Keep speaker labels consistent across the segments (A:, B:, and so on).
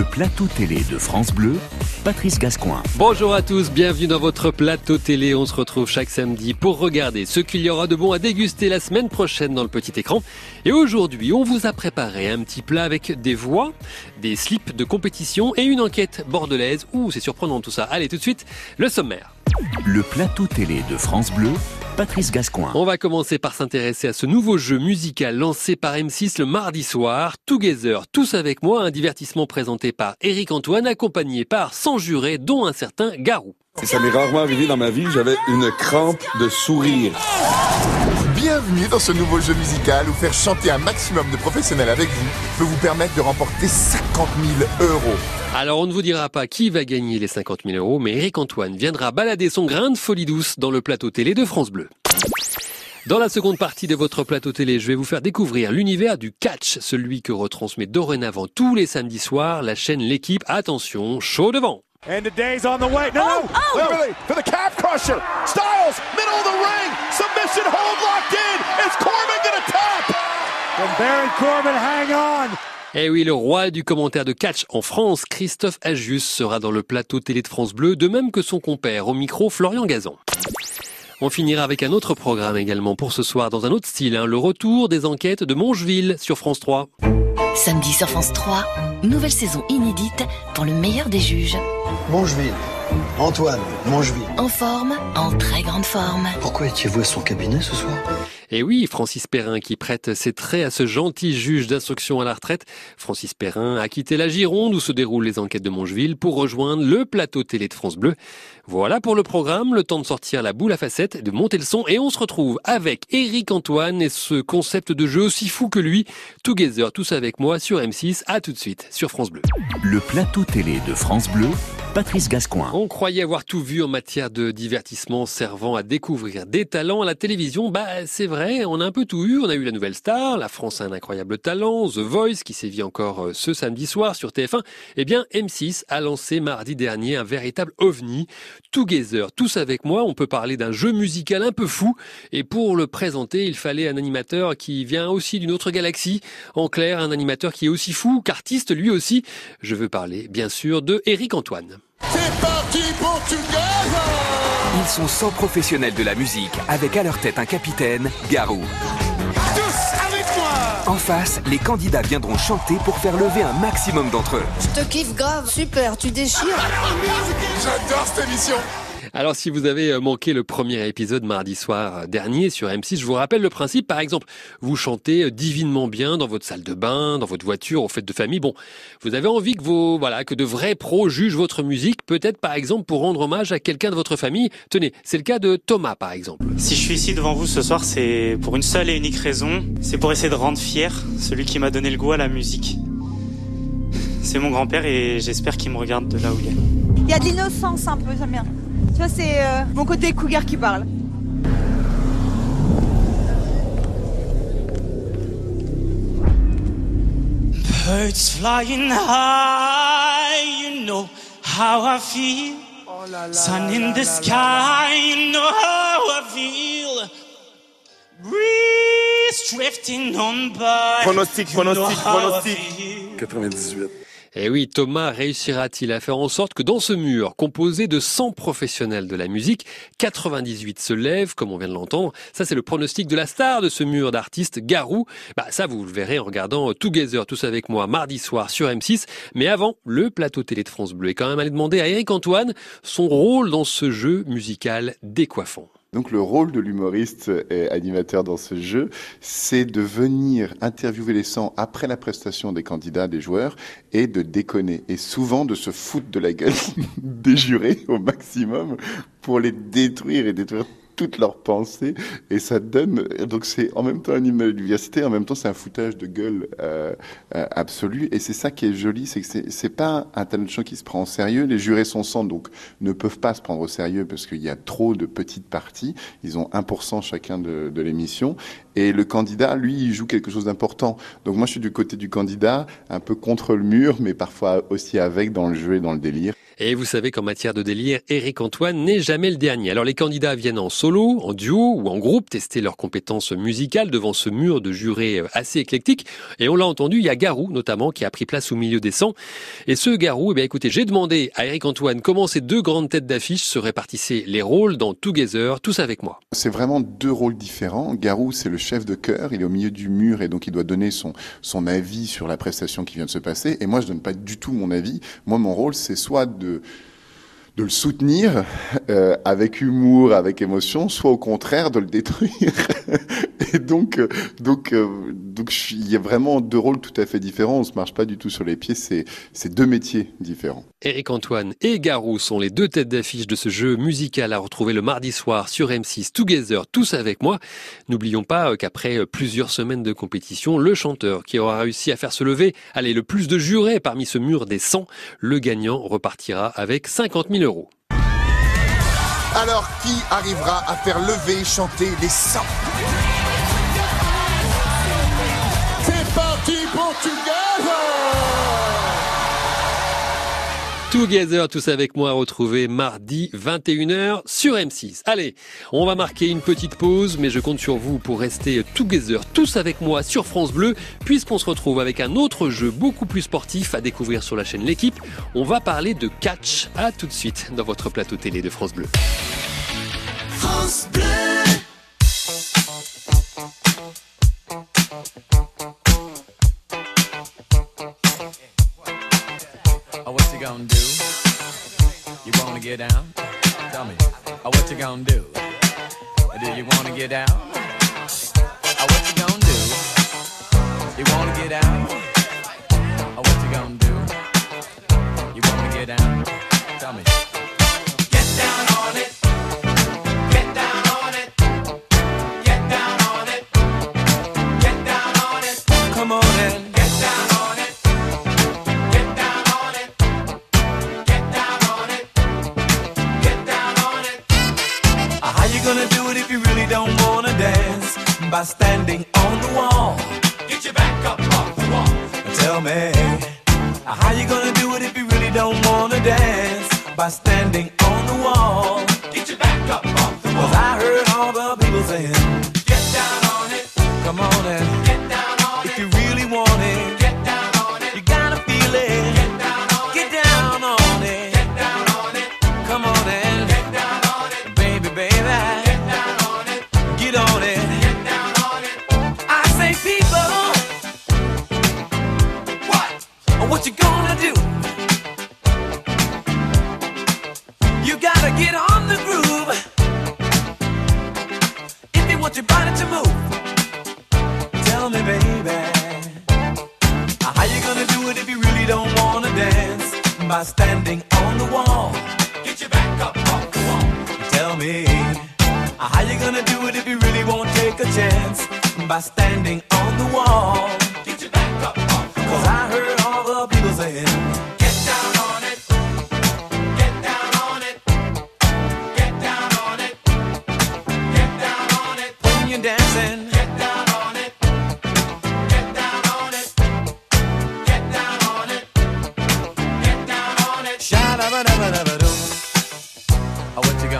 A: Le plateau télé de France Bleu, Patrice Gascoin.
B: Bonjour à tous, bienvenue dans votre plateau télé. On se retrouve chaque samedi pour regarder ce qu'il y aura de bon à déguster la semaine prochaine dans le petit écran. Et aujourd'hui, on vous a préparé un petit plat avec des voix, des slips de compétition et une enquête bordelaise. Ouh, c'est surprenant tout ça. Allez, tout de suite, le sommaire.
A: Le plateau télé de France Bleu, Patrice Gascoin.
B: On va commencer par s'intéresser à ce nouveau jeu musical lancé par M6 le mardi soir, Together, tous avec moi, un divertissement présenté par Eric Antoine, accompagné par 100 jurés, dont un certain Garou.
C: Ça m'est rarement arrivé dans ma vie, j'avais une crampe de sourire.
D: Bienvenue dans ce nouveau jeu musical où faire chanter un maximum de professionnels avec vous peut vous permettre de remporter 50 000 euros.
B: Alors on ne vous dira pas qui va gagner les 50 000 euros, mais Eric Antoine viendra balader son grain de folie douce dans le plateau télé de France Bleu. Dans la seconde partie de votre plateau télé, je vais vous faire découvrir l'univers du catch, celui que retransmet dorénavant tous les samedis soirs la chaîne L'équipe. Attention, chaud devant.
E: And the day's on the way. No,
F: Oh,
E: no,
F: oh.
E: Wait, wait, wait. for the calf crusher. Styles, middle of the ring. Submission hold locked in. Is Corbin gonna tap? Can Baron Corbin hang on?
B: Eh oui, le roi du commentaire de catch en France, Christophe Agius, sera dans le plateau télé de France Bleu, de même que son compère au micro Florian Gazan. On finira avec un autre programme également pour ce soir dans un autre style, hein, le retour des enquêtes de Mongeville sur France 3.
F: Samedi sur France 3, nouvelle saison inédite pour le meilleur des juges.
G: Mongeville. Antoine, Mongeville.
F: En forme, en très grande forme.
G: Pourquoi étiez-vous à son cabinet ce soir?
B: Et oui, Francis Perrin qui prête ses traits à ce gentil juge d'instruction à la retraite. Francis Perrin a quitté la Gironde où se déroulent les enquêtes de Mongeville pour rejoindre le plateau télé de France Bleu. Voilà pour le programme, le temps de sortir la boule à facettes, de monter le son et on se retrouve avec Eric Antoine et ce concept de jeu aussi fou que lui. Together, tous avec moi sur M6. À tout de suite sur France Bleu.
A: Le plateau télé de France Bleu, Patrice Gascoin.
B: On croyait avoir tout vu en matière de divertissement servant à découvrir des talents à la télévision. Bah, c'est vrai, on a un peu tout eu. On a eu la nouvelle star, la France a un incroyable talent, The Voice qui sévit encore euh, ce samedi soir sur TF1. Eh bien, M6 a lancé mardi dernier un véritable ovni. Together, tous avec moi, on peut parler d'un jeu musical un peu fou. Et pour le présenter, il fallait un animateur qui vient aussi d'une autre galaxie. En clair, un animateur qui est aussi fou qu'artiste lui aussi. Je veux parler, bien sûr, de Eric Antoine.
D: C'est parti pour Together
H: Ils sont 100 professionnels de la musique, avec à leur tête un capitaine, Garou.
E: Tous avec moi.
H: En face, les candidats viendront chanter pour faire lever un maximum d'entre eux.
I: Je te kiffe grave, super, tu déchires.
D: J'adore cette émission
B: Alors si vous avez euh, manqué le premier épisode mardi soir euh, dernier sur M6, je vous rappelle le principe. Par exemple, vous chantez euh, divinement bien dans votre salle de bain, dans votre voiture, aux fêtes de famille. Bon, vous avez envie que vos voilà que de vrais pros jugent votre musique, peut-être par exemple pour rendre hommage à quelqu'un de votre famille. Tenez, c'est le cas de Thomas par exemple.
J: Si je suis ici devant vous ce soir, c'est pour une seule et unique raison. C'est pour essayer de rendre fier celui qui m'a donné le goût à la musique. C'est mon grand-père et j'espère qu'il me regarde de là où il est.
K: Il y a de l'innocence un peu, j'aime bien. Tu vois, c'est euh, mon côté cougar qui parle.
J: Birds flying high, you know how I feel. Sun in the sky, you know how I feel. Breeze drifting on by.
C: Pronostic,
J: you know
C: pronostic,
J: how I
C: pronostic.
J: feel.
C: 98.
B: Et oui, Thomas réussira-t-il à faire en sorte que dans ce mur, composé de 100 professionnels de la musique, 98 se lèvent, comme on vient de l'entendre. Ça, c'est le pronostic de la star de ce mur d'artistes, Garou. Bah, ça, vous le verrez en regardant Together, tous avec moi, mardi soir sur M6. Mais avant, le plateau télé de France Bleu est quand même allé demander à Eric Antoine son rôle dans ce jeu musical décoiffant.
L: Donc le rôle de l'humoriste et animateur dans ce jeu, c'est de venir interviewer les 100 après la prestation des candidats, des joueurs, et de déconner. Et souvent de se foutre de la gueule des jurés au maximum pour les détruire et détruire toutes leurs pensées. Et ça donne... Donc c'est en même temps un hymne à l'université, en même temps c'est un foutage de gueule euh, euh, absolu. Et c'est ça qui est joli, c'est que c'est- pas un talent show qui se prend au sérieux. Les jurés sont 100, donc ne peuvent pas se prendre au sérieux parce qu'il y a trop de petites parties. Ils ont 1% chacun de l'émission. Et le candidat, lui, il joue quelque chose d'important. Donc moi, je suis du côté du candidat, un peu contre le mur, mais parfois aussi avec dans le jeu et dans le délire.
B: Et vous savez qu'en matière de délire, Eric Antoine n'est jamais le dernier. Alors les candidats viennent en solo, en duo ou en groupe tester leurs compétences musicales devant ce mur de jurés assez éclectique. Et on l'a entendu, il y a Garou notamment qui a pris place au milieu des sangs. Et ce Garou, eh bien écoutez, j'ai demandé à Eric Antoine comment ces deux grandes têtes d'affiche se répartissaient les rôles dans Together, tous avec moi.
L: C'est vraiment deux rôles différents. Garou, c'est le chef de chœur, il est au milieu du mur et donc il doit donner son, son avis sur la prestation qui vient de se passer. Et moi, je donne pas du tout mon avis. Moi, mon rôle, c'est soit de de le soutenir euh, avec humour, avec émotion, soit au contraire de le détruire. et donc, euh, donc, euh, donc, il y a vraiment deux rôles tout à fait différents. On se marche pas du tout sur les pieds. C'est, c'est deux métiers différents.
B: Éric Antoine et Garou sont les deux têtes d'affiche de ce jeu musical à retrouver le mardi soir sur M6 Together, tous avec moi. N'oublions pas qu'après plusieurs semaines de compétition, le chanteur qui aura réussi à faire se lever, allez, le plus de jurés parmi ce mur des 100, le gagnant repartira avec 50 000 euros.
D: Alors, qui arrivera à faire lever et chanter les 100
B: Together, tous avec moi, retrouver mardi 21h sur M6. Allez, on va marquer une petite pause, mais je compte sur vous pour rester together, tous avec moi sur France Bleu, puisqu'on se retrouve avec un autre jeu beaucoup plus sportif à découvrir sur la chaîne L'équipe. On va parler de catch. À tout de suite dans votre plateau télé de France Bleu. France Bleu.
M: Gonna do? You wanna get down? Tell me, oh, what you gonna do? Do you wanna get down? Oh, what you gonna do? You wanna get down?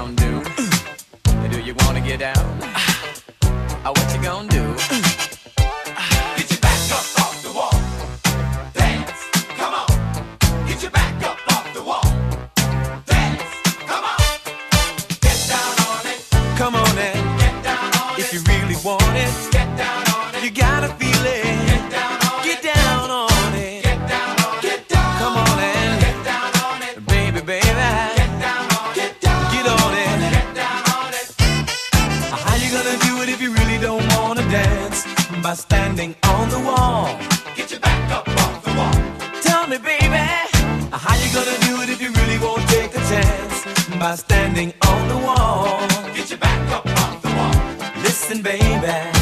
M: Gonna do? Do you wanna get down? What you gonna do? Standing on the wall. Get your back up off the wall. Listen, baby.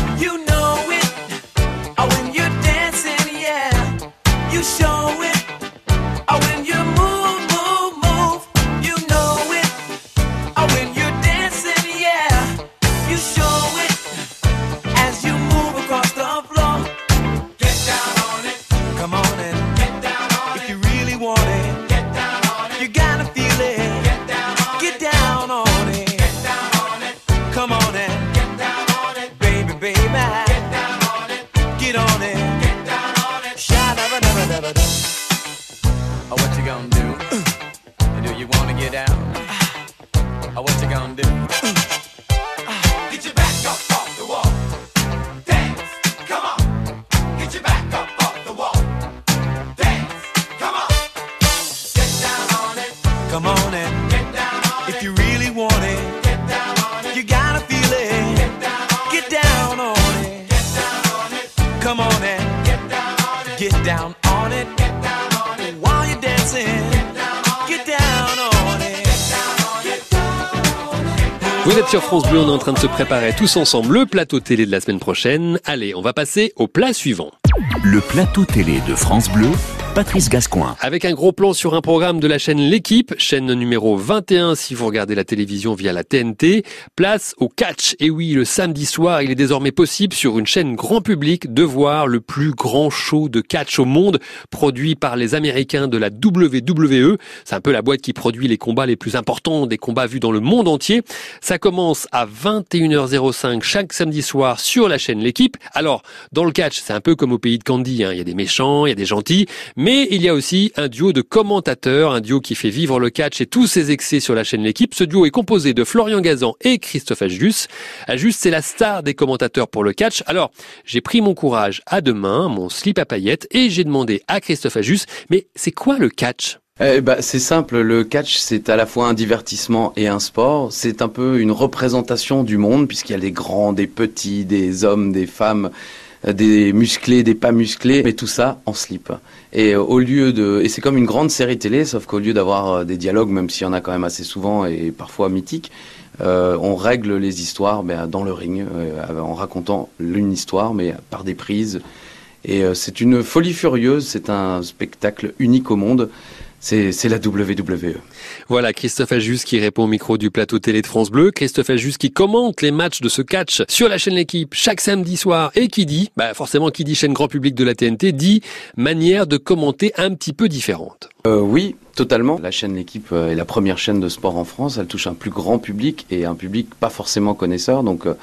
B: sur France Bleu, on est en train de se préparer tous ensemble le plateau télé de la semaine prochaine. Allez, on va passer au plat suivant.
A: Le plateau télé de France Bleu, Patrice Gascoin.
B: Avec un gros plan sur un programme de la chaîne L'équipe, chaîne numéro 21 si vous regardez la télévision via la TNT, place au catch. Et oui, le samedi soir, il est désormais possible sur une chaîne grand public de voir le plus grand show de catch au monde, produit par les Américains de la WWE. C'est un peu la boîte qui produit les combats les plus importants, des combats vus dans le monde entier. Ça commence à 21h05 chaque samedi soir sur la chaîne L'équipe. Alors, dans le catch, c'est un peu comme au pays de Candy, hein. il y a des méchants, il y a des gentils, mais il y a aussi un duo de commentateurs, un duo qui fait vivre le catch et tous ses excès sur la chaîne L'équipe. Ce duo est composé de Florian Gazan et Christophe Ajus. Ajus, c'est la star des commentateurs pour le catch. Alors, j'ai pris mon courage à deux mains, mon slip à paillettes, et j'ai demandé à Christophe Ajus, mais c'est quoi le catch?
N: Eh ben, c'est simple, le catch c'est à la fois un divertissement et un sport. C'est un peu une représentation du monde puisqu'il y a des grands, des petits, des hommes, des femmes, des musclés, des pas musclés, mais tout ça en slip. Et euh, au lieu de, et c'est comme une grande série télé, sauf qu'au lieu d'avoir euh, des dialogues, même s'il y en a quand même assez souvent et parfois mythiques, euh, on règle les histoires ben, dans le ring en racontant une histoire, mais par des prises. Et c'est une folie furieuse. C'est un spectacle unique au monde. C'est la WWE.
B: Voilà Christophe Ajus qui répond au micro du plateau télé de France Bleu. Christophe Ajus qui commente les matchs de ce catch sur la chaîne L'équipe chaque samedi soir et qui dit, bah forcément qui dit chaîne grand public de la TNT, dit manière de commenter un petit peu différente.
N: Euh, oui, totalement. La chaîne L'équipe euh, est la première chaîne de sport en France. Elle touche un plus grand public et un public pas forcément connaisseur. Donc euh,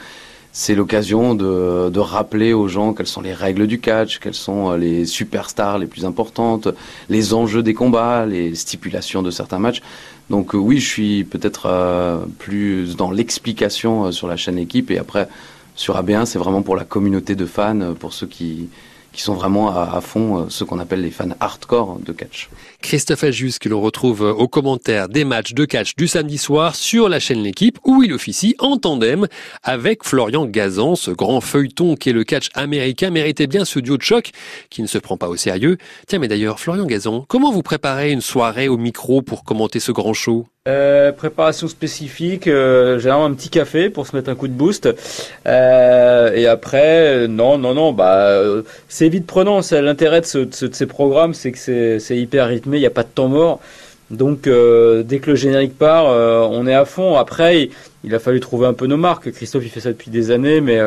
N: c'est l'occasion de, rappeler aux gens quelles sont les règles du catch, quelles sont euh, les superstars les plus importantes, les enjeux des combats, les stipulations de certains matchs. Donc euh, oui, je suis peut-être euh, plus dans l'explication sur la chaîne Équipe et après sur AB1, c'est vraiment pour la communauté de fans, pour ceux qui qui sont vraiment à, fond, euh, ceux qu'on appelle les fans hardcore de catch.
B: Christophe Ajus que l'on retrouve aux commentaires des matchs de catch du samedi soir sur la chaîne L'équipe où il officie en tandem avec Florian Gazan, ce grand feuilleton qui est le catch américain méritait bien ce duo de choc qui ne se prend pas au sérieux. Tiens mais d'ailleurs Florian Gazan, comment vous préparez une soirée au micro pour commenter ce grand show?
O: Euh, préparation spécifique, euh, généralement un petit café pour se mettre un coup de boost. Euh, et après, non, non, non, bah, euh, c'est vite prenant. L'intérêt de, ce- de ce- de ces programmes, c'est que c'est hyper rythmé, il n'y a pas de temps mort. Donc, euh, dès que le générique part, euh, on est à fond. Après, il, a fallu trouver un peu nos marques. Christophe, il fait ça depuis des années, mais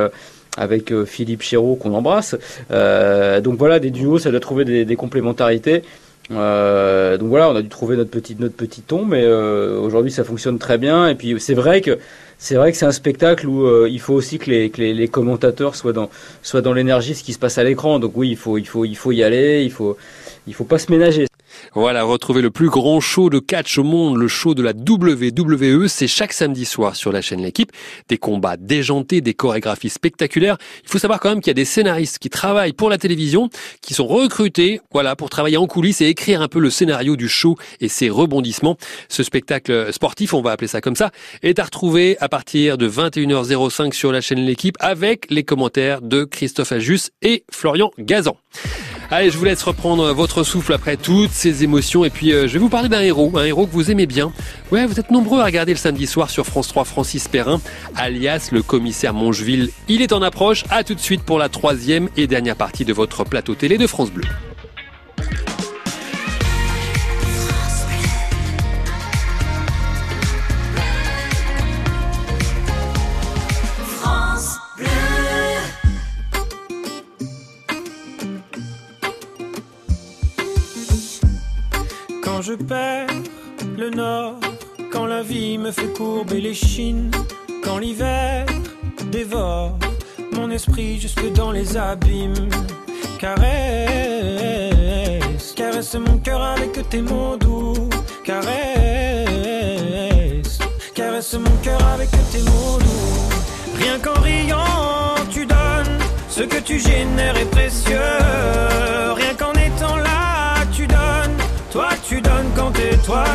O: avec Philippe Chiraud qu'on embrasse. Donc voilà, des duos, ça doit trouver des, des complémentarités. Euh, donc voilà, on a dû trouver notre petit notre petit ton, mais euh, aujourd'hui ça fonctionne très bien. Et puis c'est vrai que c'est vrai que c'est un spectacle où euh, il faut aussi que les, que les, les commentateurs soient dans soient dans l'énergie de ce qui se passe à l'écran. Donc oui, il faut il faut il faut y aller, il faut il faut pas se ménager.
B: Voilà, retrouvez le plus grand show de catch au monde, le show de la WWE, c'est chaque samedi soir sur la chaîne L'équipe. Des combats déjantés, des chorégraphies spectaculaires. Il faut savoir quand même qu'il y a des scénaristes qui travaillent pour la télévision, qui sont recrutés, voilà, pour travailler en coulisses et écrire un peu le scénario du show et ses rebondissements. Ce spectacle sportif, on va appeler ça comme ça, est à retrouver à partir de 21h05 sur la chaîne L'équipe avec les commentaires de Christophe Ajus et Florian Gazan. Allez, je vous laisse reprendre votre souffle après toutes ces émotions et puis euh, je vais vous parler d'un héros, un héros que vous aimez bien. Ouais, vous êtes nombreux à regarder le samedi soir sur France 3 Francis Perrin, alias le commissaire Mongeville. Il est en approche, à tout de suite pour la troisième et dernière partie de votre plateau télé de France Bleu.
P: Je perds le nord, quand la vie me fait courber les chines, quand l'hiver dévore mon esprit jusque dans les abîmes, caresse, caresse mon cœur avec tes mots doux, caresse, caresse mon cœur avec tes mots doux. Rien qu'en riant, tu donnes ce que tu génères est précieux.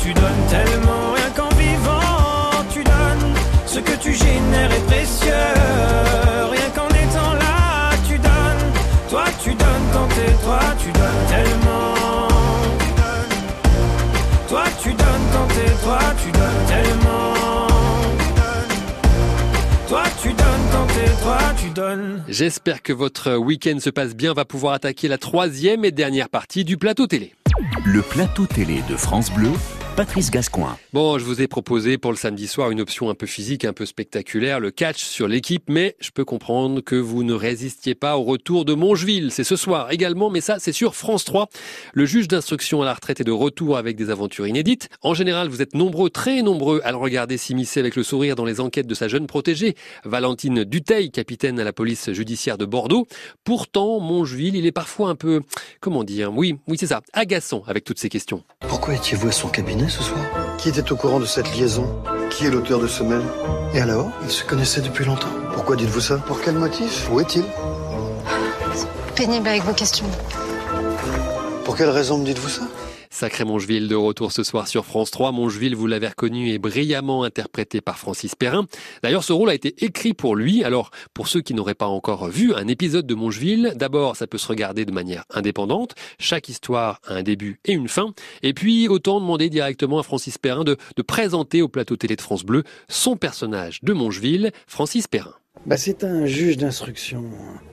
P: Tu donnes tellement. Rien qu'en vivant, tu donnes, ce que tu génères est précieux. Rien qu'en étant là, tu donnes, toi tu donnes quand t'es toi, tu donnes tellement. Toi tu donnes quand t'es toi, tu donnes tellement. Toi tu donnes quand t'es toi, tu donnes.
B: J'espère que votre week-end se passe bien. On va pouvoir attaquer la troisième et dernière partie du plateau télé.
A: Le plateau télé de France Bleu, Patrice Gascoin.
B: Bon, je vous ai proposé pour le samedi soir une option un peu physique, un peu spectaculaire, le catch sur l'équipe, mais je peux comprendre que vous ne résistiez pas au retour de Mongeville. C'est ce soir également, mais ça, c'est sur France 3. Le juge d'instruction à la retraite est de retour avec des aventures inédites. En général, vous êtes nombreux, très nombreux, à le regarder s'immiscer avec le sourire dans les enquêtes de sa jeune protégée, Valentine Duteil, capitaine à la police judiciaire de Bordeaux. Pourtant, Mongeville, il est parfois un peu, comment dire, oui, oui, c'est ça, agaçant avec toutes ces questions.
G: Pourquoi étiez-vous à son cabinet ce soir? Qui était au courant de cette liaison? Qui est l'auteur de ce mail? Et alors? Ils se connaissaient depuis longtemps. Pourquoi dites-vous ça? Pour quel motif? Où est-il?
Q: Pénible avec vos questions.
G: Pour quelle raison me dites-vous ça?
B: Sacré Mongeville de retour ce soir sur France 3. Mongeville, vous l'avez reconnu, est brillamment interprété par Francis Perrin. D'ailleurs, ce rôle a été écrit pour lui. Alors, pour ceux qui n'auraient pas encore vu un épisode de Mongeville, d'abord, ça peut se regarder de manière indépendante. Chaque histoire a un début et une fin. Et puis, autant demander directement à Francis Perrin de, de présenter au plateau télé de France Bleu son personnage de Mongeville, Francis Perrin.
R: Bah, c'est un juge d'instruction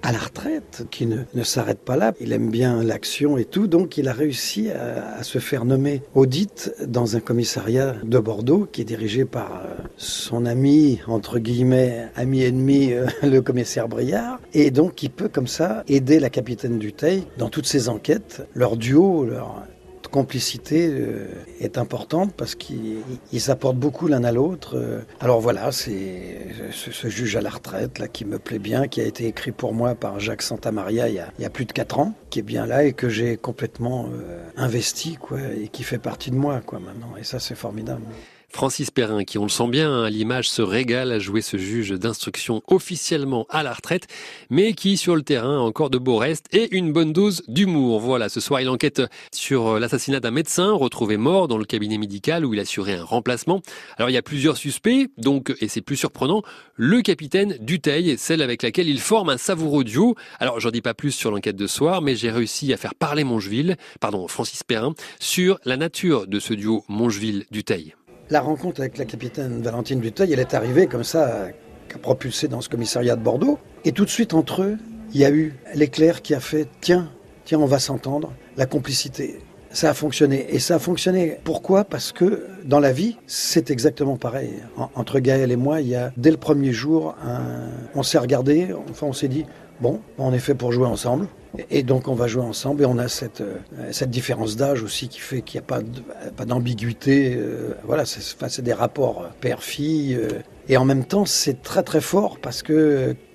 R: à la retraite qui ne, ne s'arrête pas là. Il aime bien l'action et tout, donc il a réussi à, se faire nommer audit dans un commissariat de Bordeaux qui est dirigé par euh, son ami, entre guillemets, ami ennemi, euh, le commissaire Briard. Et donc il peut comme ça aider la capitaine Duteil dans toutes ses enquêtes. Leur duo, leur complicité euh, est importante parce qu'ils s'apportent beaucoup l'un à l'autre. Euh, alors voilà, c'est ce, juge à la retraite qui me plaît bien, qui a été écrit pour moi par Jacques Santamaria il y a, plus de quatre ans, qui est bien là et que j'ai complètement euh, investi quoi et qui fait partie de moi quoi maintenant. Et ça c'est formidable.
B: Francis Perrin, qui on le sent bien à l'image, se régale à jouer ce juge d'instruction officiellement à la retraite, mais qui sur le terrain a encore de beaux restes et une bonne dose d'humour. Voilà, ce soir il enquête sur l'assassinat d'un médecin retrouvé mort dans le cabinet médical où il assurait un remplacement. Alors il y a plusieurs suspects, donc, et c'est plus surprenant, le capitaine Duteil, celle avec laquelle il forme un savoureux duo. Alors j'en dis pas plus sur l'enquête de soir, mais j'ai réussi à faire parler Mongeville, pardon, Francis Perrin, sur la nature de ce duo Mongeville-Duteil.
R: La rencontre avec la capitaine Valentine Duteil, elle est arrivée comme ça, qu'a propulsé dans ce commissariat de Bordeaux. Et tout de suite entre eux, il y a eu l'éclair qui a fait tiens, tiens, on va s'entendre, la complicité. Ça a fonctionné. Et ça a fonctionné. Pourquoi? Parce que dans la vie, c'est exactement pareil. En, entre Gaël et moi, il y a dès le premier jour, un... on s'est regardé, enfin on s'est dit, bon, on est fait pour jouer ensemble. Et donc on va jouer ensemble et on a cette, euh, cette différence d'âge aussi qui fait qu'il n'y a pas, pas d'ambiguïté. Euh, voilà, c'est, des rapports père-fille. Euh, Et en même temps, c'est très très fort parce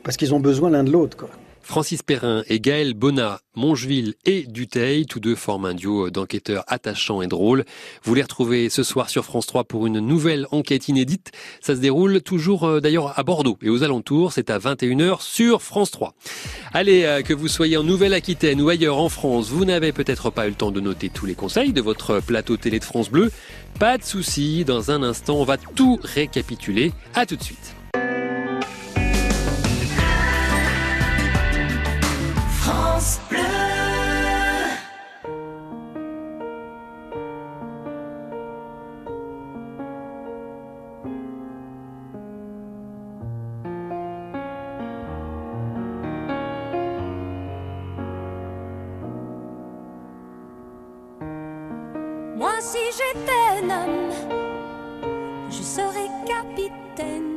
R: parce qu'ils ont besoin l'un de l'autre.
B: Francis Perrin et Gaël Bonnat, Mongeville et Duteil, tous deux forment un duo d'enquêteurs attachants et drôles. Vous les retrouvez ce soir sur France 3 pour une nouvelle enquête inédite. Ça se déroule toujours euh, d'ailleurs à Bordeaux et aux alentours. C'est à 21h sur France 3. Allez, euh, que vous soyez en Nouvelle-Aquitaine ou ailleurs en France, vous n'avez peut-être pas eu le temps de noter tous les conseils de votre plateau télé de France Bleu. Pas de souci, dans un instant, on va tout récapituler. À tout de suite.
S: Moi, si j'étais un homme, je serais capitaine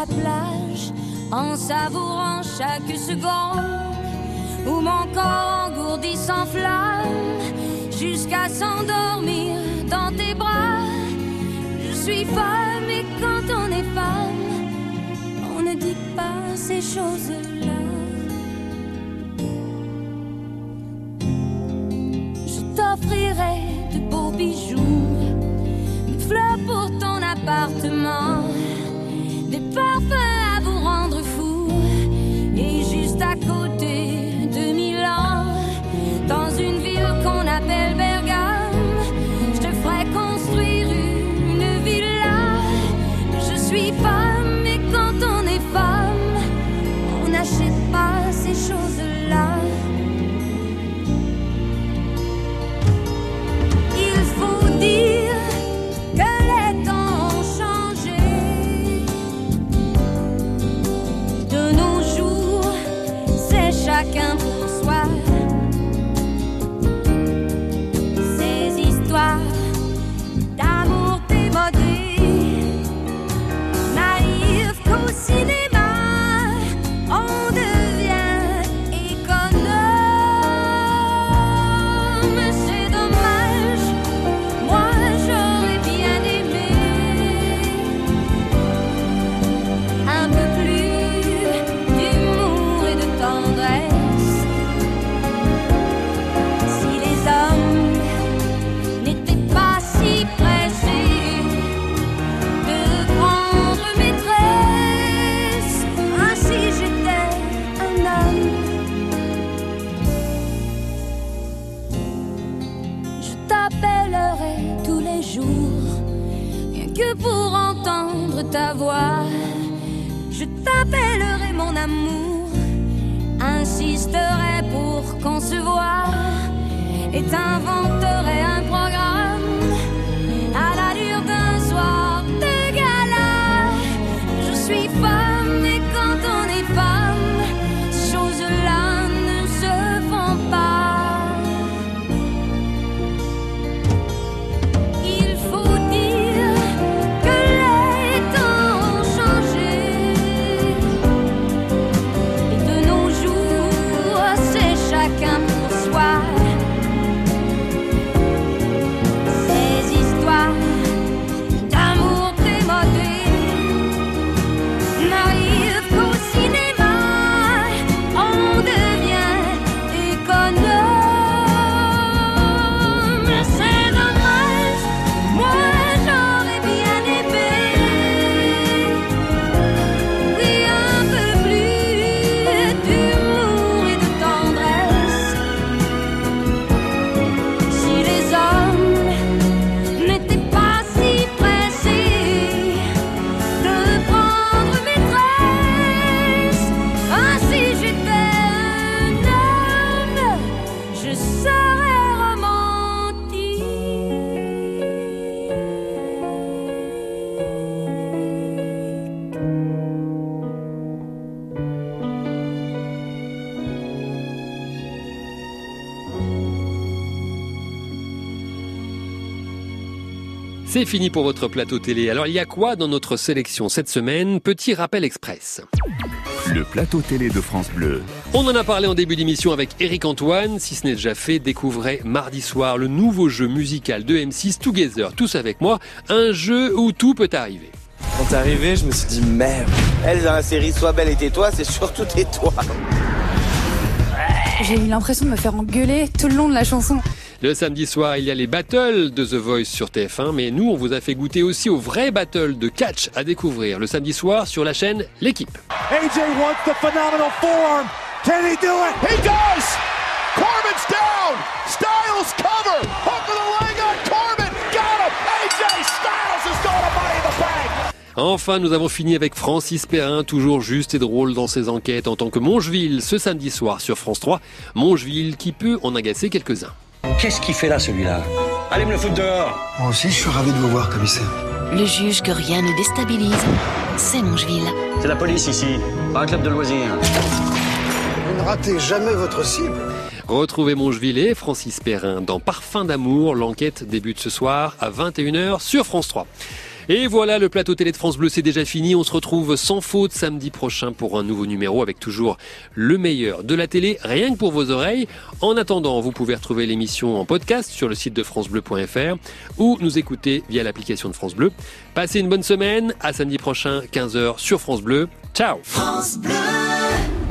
S: la plage en savourant chaque seconde où mon corps engourdi s'enflamme jusqu'à s'endormir dans tes bras. Je suis femme et quand on est femme, on ne dit pas ces choses-là. Je t'offrirai c'est que pour entendre ta voix. Je t'appellerai mon amour, insisterai pour qu'on se voit et t'inventerai un programme
B: C'est fini pour votre plateau télé. Alors il y a quoi dans notre sélection cette semaine? Petit rappel express.
A: Le plateau télé de France Bleu.
B: On en a parlé en début d'émission avec Eric Antoine. Si ce n'est déjà fait, découvrez mardi soir le nouveau jeu musical de M6 Together. Tous avec moi, un jeu où tout peut arriver.
T: Quand t'es arrivé, je me suis dit merde. Elle dans la série Sois belle et tais-toi, c'est surtout tais-toi.
U: J'ai eu l'impression de me faire engueuler tout le long de la chanson.
B: Le samedi soir, il y a les battles de The Voice sur TF1, mais nous, on vous a fait goûter aussi aux vrais battles de catch à découvrir le samedi soir sur la chaîne L'équipe.
E: AJ wants the phenomenal forearm. Can he do it? He does! Corbin's down! Styles cover! Hook of the leg on Corbin! Got him! AJ Styles has got a money in the bank!
B: Enfin, nous avons fini avec Francis Perrin, toujours juste et drôle dans ses enquêtes en tant que Mongeville ce samedi soir sur France 3. Mongeville qui peut en agacer quelques-uns.
V: Qu'est-ce qu'il fait là, celui-là Allez me le foutre dehors
G: Moi aussi, je suis ravi de vous voir, commissaire.
F: Le juge que rien ne déstabilise, c'est Mongeville.
V: C'est la police ici, pas un club de loisirs.
G: Vous ne ratez jamais votre cible.
B: Retrouvez Mongeville et Francis Perrin dans Parfum d'amour. L'enquête débute ce soir à 21h sur France 3. Et voilà, le plateau télé de France Bleu, c'est déjà fini. On se retrouve sans faute samedi prochain pour un nouveau numéro avec toujours le meilleur de la télé, rien que pour vos oreilles. En attendant, vous pouvez retrouver l'émission en podcast sur le site de francebleu.fr ou nous écouter via l'application de France Bleu. Passez une bonne semaine. À samedi prochain, 15h sur France Bleu. Ciao.
W: France Bleu.